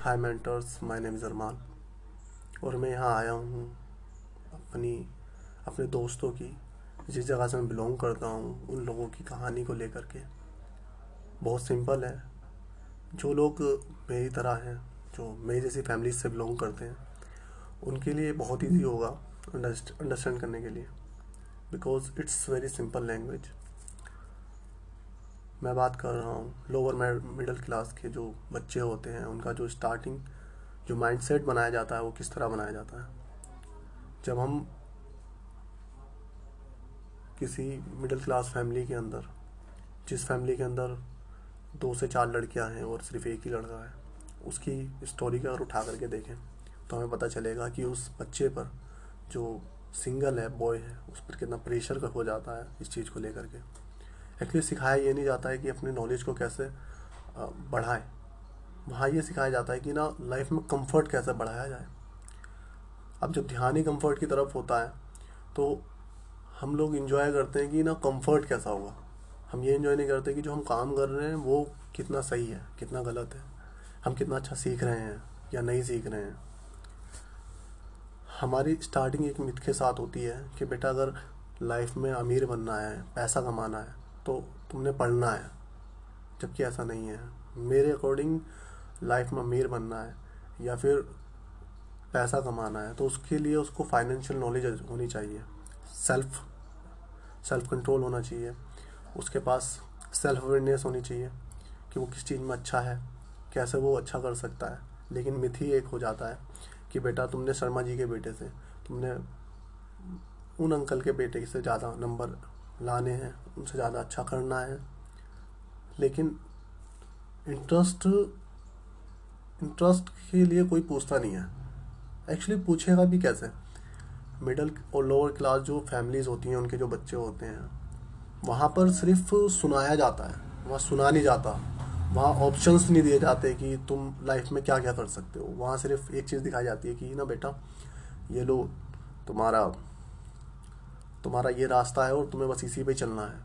Hi mentors my name is Arman और मैं यहाँ आया हूँ अपनी, अपने दोस्तों की, जिस जगह से मैं बिलोंग करता हूँ, उन लोगों की कहानी को लेकर के। बहुत सिंपल है। जो लोग मेरी तरह हैं, जो मेरी जैसी फैमिली से बिलोंग करते हैं, उनके लिए बहुत ईजी होगा अंडरस्टैंड करने के लिए। Because it's very simple language मैं बात कर रहा हूँ लोअर मिडिल क्लास के जो बच्चे होते हैं, उनका जो स्टार्टिंग जो माइंडसेट बनाया जाता है, वो किस तरह बनाया जाता है? जब हम किसी मिडिल क्लास फैमिली के अंदर, जिस फैमिली के अंदर दो से चार लड़कियाँ हैं और सिर्फ़ एक ही लड़का है, उसकी स्टोरी का अगर उठा करके देखें तो हमें पता चलेगा कि उस बच्चे पर जो सिंगल है बॉय है, उस पर कितना प्रेशर हो जाता है इस चीज़ को लेकर के। एक्चुअली सिखाया ये नहीं जाता है कि अपने नॉलेज को कैसे बढ़ाएँ। वहाँ ये सिखाया जाता है कि ना लाइफ में कंफर्ट कैसे बढ़ाया जाए। अब जब ध्यान ही कंफर्ट की तरफ़ होता है तो हम लोग इन्जॉय करते हैं कि ना कंफर्ट कैसा होगा। हम ये इन्जॉय नहीं करते कि जो हम काम कर रहे हैं, वो कितना सही है, कितना गलत है। हम कितना अच्छा सीख रहे हैं या नहीं सीख रहे हैं। हमारी स्टार्टिंग एक मिथ के साथ होती है कि बेटा अगर लाइफ में अमीर बनना है, पैसा कमाना है तो तुमने पढ़ना है, जबकि ऐसा नहीं है। मेरे अकॉर्डिंग लाइफ में अमीर बनना है, या फिर पैसा कमाना है तो उसके लिए उसको फाइनेंशियल नॉलेज होनी चाहिए। सेल्फ सेल्फ कंट्रोल होना चाहिए। उसके पास सेल्फ अवेयरनेस होनी चाहिए कि वो किस चीज़ में अच्छा है, कैसे वो अच्छा कर सकता है। लेकिन मिथ ही एक हो जाता है कि बेटा, तुमने शर्मा जी के बेटे से, तुमने उन अंकल के बेटे से ज़्यादा नंबर लाने हैं, उनसे ज़्यादा अच्छा करना है। लेकिन इंटरेस्ट इंटरेस्ट के लिए कोई पूछता नहीं है। एक्चुअली पूछेगा भी कैसे? मिडिल और लोअर क्लास जो फैमिलीज़ होती हैं, उनके जो बच्चे होते हैं, वहाँ पर सिर्फ़ सुनाया जाता है, वहाँ सुना नहीं जाता। वहाँ ऑप्शंस नहीं दिए जाते कि तुम लाइफ में क्या क्या कर सकते हो। वहाँ सिर्फ़ एक चीज़ दिखाई जाती है कि, ना बेटा, ये लो, तुम्हारा तुम्हारा ये रास्ता है और तुम्हें बस इसी पे चलना है।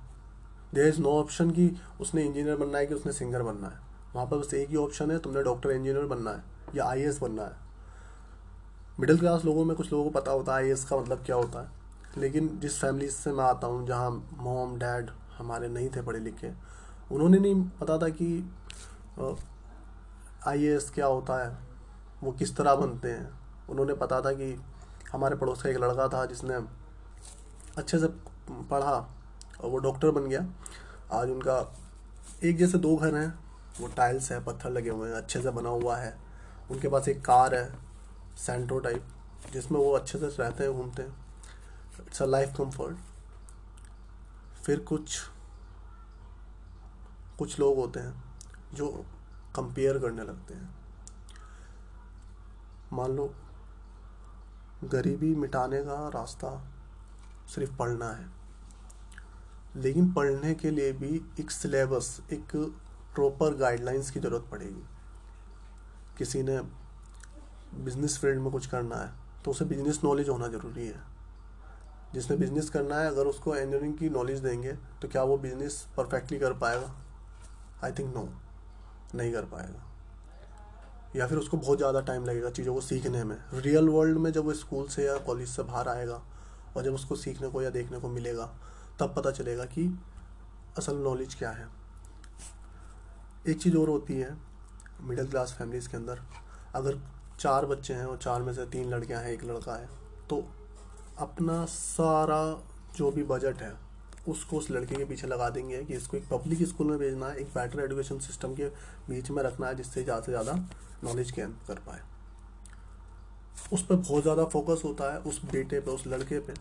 देर इज़ नो ऑप्शन कि उसने इंजीनियर बनना है कि उसने सिंगर बनना है। वहाँ पर बस एक ही ऑप्शन है, तुमने डॉक्टर इंजीनियर बनना है या आईएएस बनना है। मिडिल क्लास लोगों में कुछ लोगों को पता होता है आईएएस का मतलब क्या होता है। लेकिन जिस फैमिली से मैं आता हूँ, जहाँ मोम डैड हमारे नहीं थे पढ़े लिखे, उन्होंने नहीं पता था कि आईएएस क्या होता है, वो किस तरह बनते हैं। उन्होंने पता था कि हमारे पड़ोस का एक लड़का था जिसने अच्छे से पढ़ा और वो डॉक्टर बन गया। आज उनका एक जैसे दो घर हैं, वो टाइल्स है, पत्थर लगे हुए हैं, अच्छे से बना हुआ है। उनके पास एक कार है सेंट्रो टाइप जिसमें वो अच्छे से रहते हैं, घूमते हैं। इट्स अ लाइफ कंफर्ट फिर कुछ कुछ लोग होते हैं, जो कंपेयर करने लगते हैं। मान लो, गरीबी मिटाने का रास्ता सिर्फ़ पढ़ना है। लेकिन पढ़ने के लिए भी एक सिलेबस एक प्रॉपर गाइडलाइंस की ज़रूरत पड़ेगी। किसी ने बिज़नेस फ़ील्ड में कुछ करना है तो उसे बिज़नेस नॉलेज होना ज़रूरी है। जिसने बिज़नेस करना है, अगर उसको इंजीनियरिंग की नॉलेज देंगे तो क्या वो बिज़नेस परफेक्टली कर पाएगा? आई थिंक नो नहीं कर पाएगा। या फिर उसको बहुत ज़्यादा टाइम लगेगा चीज़ों को सीखने में। रियल वर्ल्ड में जब वो स्कूल से या कॉलेज से बाहर आएगा और जब उसको सीखने को या देखने को मिलेगा, तब पता चलेगा कि असल नॉलेज क्या है। एक चीज़ और होती है मिडिल क्लास फैमिलीज़ के अंदर, अगर चार बच्चे हैं और चार में से तीन लड़कियाँ हैं, एक लड़का है तो अपना सारा जो भी बजट है, उसको उस लड़के के पीछे लगा देंगे कि इसको एक पब्लिक स्कूल में भेजना है, एक बेटर एजुकेशन सिस्टम के बीच में रखना है, जिससे ज़्यादा से ज़्यादा नॉलेज गेन कर पाए। उस पर बहुत ज़्यादा फोकस होता है उस बेटे पे, उस लड़के पे।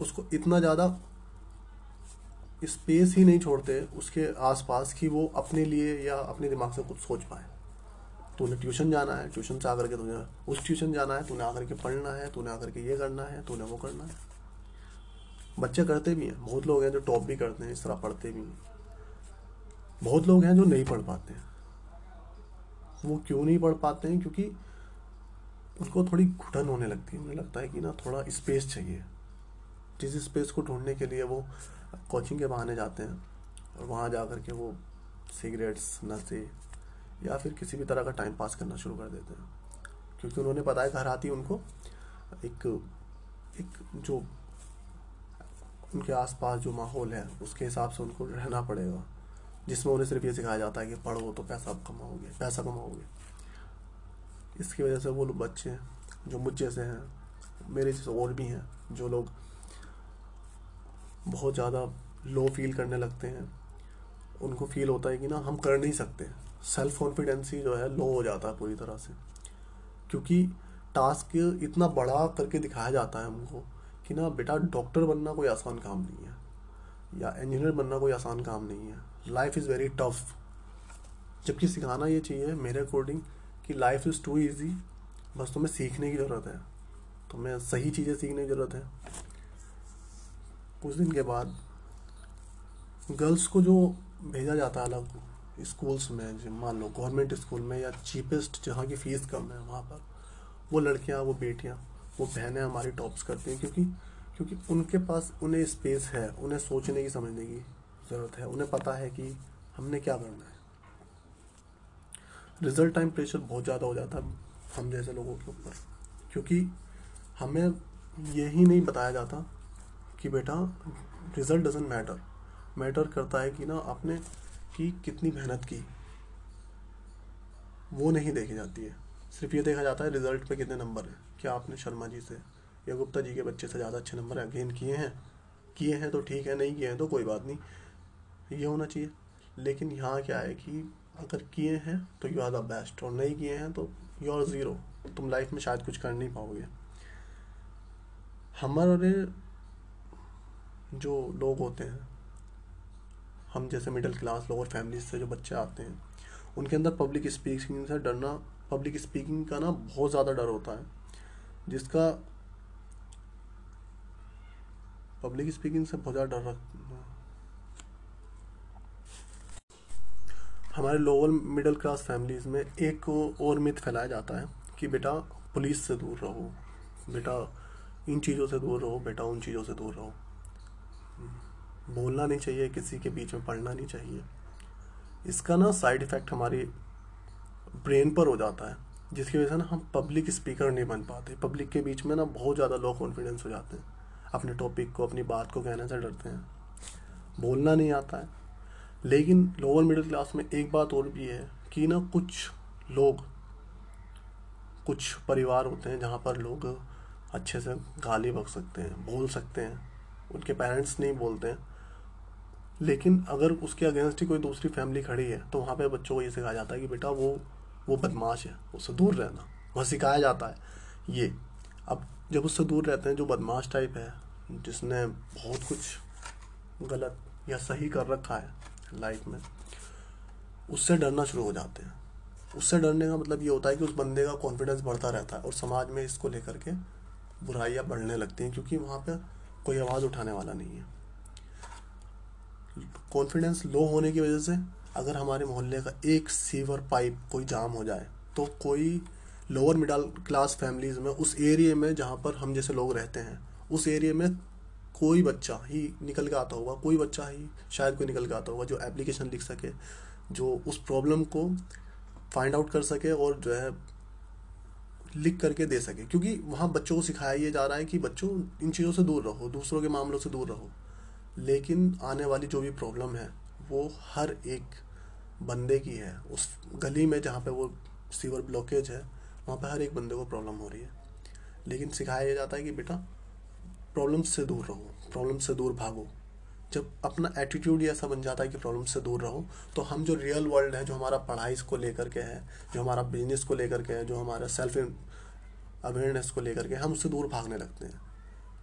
उसको इतना ज़्यादा स्पेस ही नहीं छोड़ते उसके आसपास कि वो अपने लिए या अपने दिमाग से कुछ सोच पाए। तूने ट्यूशन जाना है ट्यूशन से आकर के तुझे उस ट्यूशन जाना है, तूने आकर के पढ़ना है, तूने आकर के ये करना है, तूने वो करना है। बच्चे करते भी हैं, बहुत लोग हैं जो टॉप भी करते हैं, इस तरह पढ़ते भी हैं। बहुत लोग हैं जो नहीं पढ़ पाते हैं। वो क्यों नहीं पढ़ पाते हैं? क्योंकि उनको थोड़ी घुटन होने लगती है। मुझे लगता है कि ना थोड़ा स्पेस चाहिए। जिस स्पेस को ढूँढने के लिए वो कोचिंग के बहाने जाते हैं और वहाँ जा कर के वो सिगरेट्स नशे या फिर किसी भी तरह का टाइम पास करना शुरू कर देते हैं। क्योंकि उन्होंने पता है, घर आती उनको एक एक जो उनके आसपास जो माहौल है, उसके हिसाब से उनको रहना पड़ेगा। जिसमें उन्हें सिर्फ़ ये सिखाया जाता है कि पढ़ो तो पैसा कमाओगे पैसा कमाओगे। इसकी वजह से वो लोग बच्चे जो मुझ जैसे हैं, मेरे जैसे और भी हैं, जो लोग बहुत ज़्यादा लो फील करने लगते हैं। उनको फील होता है कि ना, हम कर नहीं सकते। सेल्फ कॉन्फिडेंस जो है लो हो जाता है पूरी तरह से। क्योंकि टास्क इतना बड़ा करके दिखाया जाता है हमको कि ना, बेटा डॉक्टर बनना कोई आसान काम नहीं है, या इंजीनियर बनना कोई आसान काम नहीं है। लाइफ इज़ वेरी टफ जबकि सिखाना ये चाहिए, मेरे अकॉर्डिंग कि लाइफ इज़ टू ईजी बस तुम्हें सीखने की ज़रूरत है। तुम्हें सही चीज़ें सीखने की ज़रूरत है। कुछ दिन के बाद गर्ल्स को जो भेजा जाता है अलग स्कूल्स में मान लो गवर्नमेंट स्कूल में या चीपेस्ट जहाँ की फ़ीस कम है, वहाँ पर वो लड़कियाँ, वो बेटियाँ, वो बहनें हमारी टॉप्स करती हैं क्योंकि क्योंकि उनके पास उन्हें स्पेस है, उन्हें सोचने की, समझने की ज़रूरत है। उन्हें पता है कि हमने क्या करना है। रिज़ल्ट टाइम प्रेशर बहुत ज़्यादा हो जाता है हम जैसे लोगों के ऊपर। क्योंकि हमें ये ही नहीं बताया जाता कि बेटा, रिज़ल्ट डजेंट मैटर मैटर करता है कि ना आपने की कितनी मेहनत की। वो नहीं देखी जाती है। सिर्फ़ ये देखा जाता है रिज़ल्ट पे कितने नंबर हैं। क्या आपने शर्मा जी से या गुप्ता जी के बच्चे से ज़्यादा अच्छे नंबर गेन किए हैं? किए हैं तो ठीक है, नहीं किए हैं तो कोई बात नहीं। ये होना चाहिए। लेकिन यहाँ क्या है कि अगर किए हैं तो यू आर द बेस्ट और नहीं किए हैं तो यू आर ज़ीरो तुम लाइफ में शायद कुछ कर नहीं पाओगे। हमारे जो लोग होते हैं, हम जैसे मिडिल क्लास लोअर फैमिली से जो बच्चे आते हैं, उनके अंदर पब्लिक स्पीकिंग से डरना पब्लिक स्पीकिंग का ना बहुत ज़्यादा डर होता है, जिसका पब्लिक स्पीकिंग से बहुत ज़्यादा डर रखता हमारे लोअर मिडिल क्लास फैमिलीज़ में एक और मिथ फैलाया जाता है कि बेटा पुलिस से दूर रहो, बेटा इन चीज़ों से दूर रहो, बेटा उन चीज़ों से दूर रहो। बोलना नहीं चाहिए, किसी के बीच में पढ़ना नहीं चाहिए। इसका ना साइड इफ़ेक्ट हमारी ब्रेन पर हो जाता है, जिसकी वजह से ना हम पब्लिक स्पीकर नहीं बन पाते। पब्लिक के बीच में ना बहुत ज़्यादा लो कॉन्फिडेंस हो जाते हैं। अपने टॉपिक को, अपनी बात को कहने से डरते हैं। बोलना नहीं आता है। लेकिन लोअर मिडिल क्लास में एक बात और भी है कि ना कुछ लोग, कुछ परिवार होते हैं जहाँ पर लोग अच्छे से गाली बक सकते हैं, बोल सकते हैं, उनके पेरेंट्स नहीं बोलते हैं। लेकिन अगर उसके अगेंस्ट ही कोई दूसरी फैमिली खड़ी है तो वहाँ पे बच्चों को ये सिखाया जाता है कि बेटा वो वो बदमाश है, उससे दूर रहना, वह सिखाया जाता है। ये, अब जब उससे दूर रहते हैं, जो बदमाश टाइप है, जिसने बहुत कुछ गलत या सही कर रखा है लाइफ में, उससे डरना शुरू हो जाते हैं। उससे डरने का मतलब ये होता है कि उस बंदे का कॉन्फिडेंस बढ़ता रहता है और समाज में इसको लेकर के बुराइयाँ बढ़ने लगती हैं, क्योंकि वहाँ पर कोई आवाज़ उठाने वाला नहीं है। कॉन्फिडेंस लो होने की वजह से अगर हमारे मोहल्ले का एक सीवर पाइप कोई जाम हो जाए तो कोई लोअर मिडिल क्लास फैमिलीज़ में उस एरिया में जहाँ पर हम जैसे लोग रहते हैं, उस एरिया में कोई बच्चा ही निकल के आता होगा, कोई बच्चा ही शायद कोई निकल के आता होगा जो एप्लीकेशन लिख सके, जो उस प्रॉब्लम को फाइंड आउट कर सके और जो है लिख करके दे सके। क्योंकि वहाँ बच्चों को सिखाया ये जा रहा है कि बच्चों, इन चीज़ों से दूर रहो, दूसरों के मामलों से दूर रहो। लेकिन आने वाली जो भी प्रॉब्लम है, वो हर एक बंदे की है। उस गली में जहाँ पे वो सीवर ब्लॉकेज है, वहाँ पे हर एक बंदे को प्रॉब्लम हो रही है। लेकिन सिखाया जाता है कि बेटा प्रॉब्लम से दूर रहो, प्रॉब्लम से दूर भागो। जब अपना एटीट्यूड ऐसा बन जाता है कि प्रॉब्लम से दूर रहो तो हम जो रियल वर्ल्ड है, जो हमारा पढ़ाई को लेकर के है, जो हमारा बिज़नेस को लेकर के है, जो हमारा सेल्फ अवेयरनेस को लेकर के हम उससे दूर भागने लगते हैं।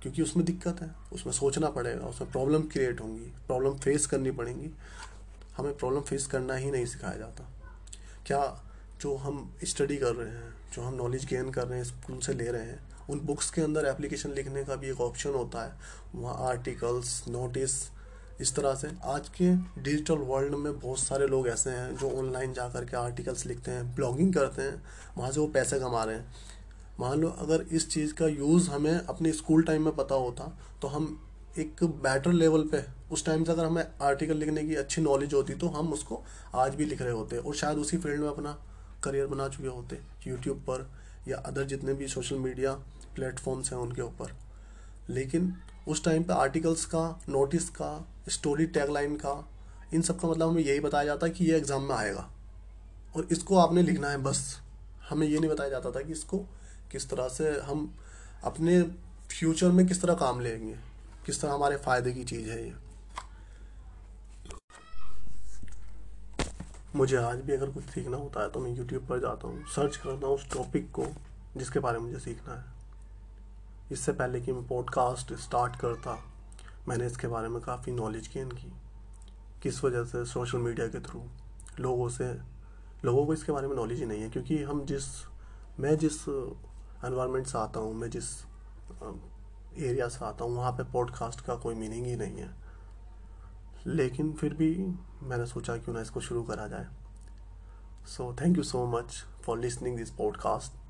क्योंकि उसमें दिक्कत है, उसमें सोचना पड़ेगा, उसमें प्रॉब्लम क्रिएट होंगी प्रॉब्लम फेस करनी पड़ेंगी। हमें प्रॉब्लम फेस करना ही नहीं सिखाया जाता। क्या जो हम स्टडी कर रहे हैं, जो हम नॉलेज गेन कर रहे हैं स्कूल से ले रहे हैं उन बुक्स के अंदर एप्लीकेशन लिखने का भी एक ऑप्शन होता है। वहाँ आर्टिकल्स नोटिस इस तरह से। आज के डिजिटल वर्ल्ड में बहुत सारे लोग ऐसे हैं जो ऑनलाइन जा कर के आर्टिकल्स लिखते हैं ब्लॉगिंग करते हैं, वहाँ से वो पैसे कमा रहे हैं। मान लो अगर इस चीज़ का यूज़ हमें अपने स्कूल टाइम में पता होता तो हम एक बेटर लेवल पे, उस टाइम से अगर हमें आर्टिकल लिखने की अच्छी नॉलेज होती तो हम उसको आज भी लिख रहे होते और शायद उसी फ़ील्ड में अपना करियर बना चुके होते यूट्यूब पर या अदर जितने भी सोशल मीडिया प्लेटफॉर्म्स हैं उनके ऊपर। लेकिन उस टाइम पे आर्टिकल्स का नोटिस का स्टोरी टैगलाइन का, इन सब का मतलब हमें यही बताया जाता है कि ये एग्ज़ाम में आएगा। और इसको आपने लिखना है बस। हमें ये नहीं बताया जाता था कि इसको किस तरह से हम अपने फ्यूचर में किस तरह काम लेंगे। किस तरह हमारे फ़ायदे की चीज़ है ये। मुझे आज भी अगर कुछ सीखना होता है तो मैं यूट्यूब पर जाता हूँ। सर्च करता हूँ उस टॉपिक को जिसके बारे में मुझे सीखना है। इससे पहले कि मैं पॉडकास्ट स्टार्ट करता, मैंने इसके बारे में काफ़ी नॉलेज गेन की। किस वजह से? सोशल मीडिया के थ्रू लोगों से। लोगों को इसके बारे में नॉलेज ही नहीं है क्योंकि हम जिस, मैं जिस एनवायरनमेंट से आता हूँ, मैं जिस एरिया से आता हूँ, वहाँ पे पॉडकास्ट का कोई मीनिंग ही नहीं है। लेकिन फिर भी मैंने सोचा क्यों ना इसको शुरू करा जाए। So thank you so much for listening this podcast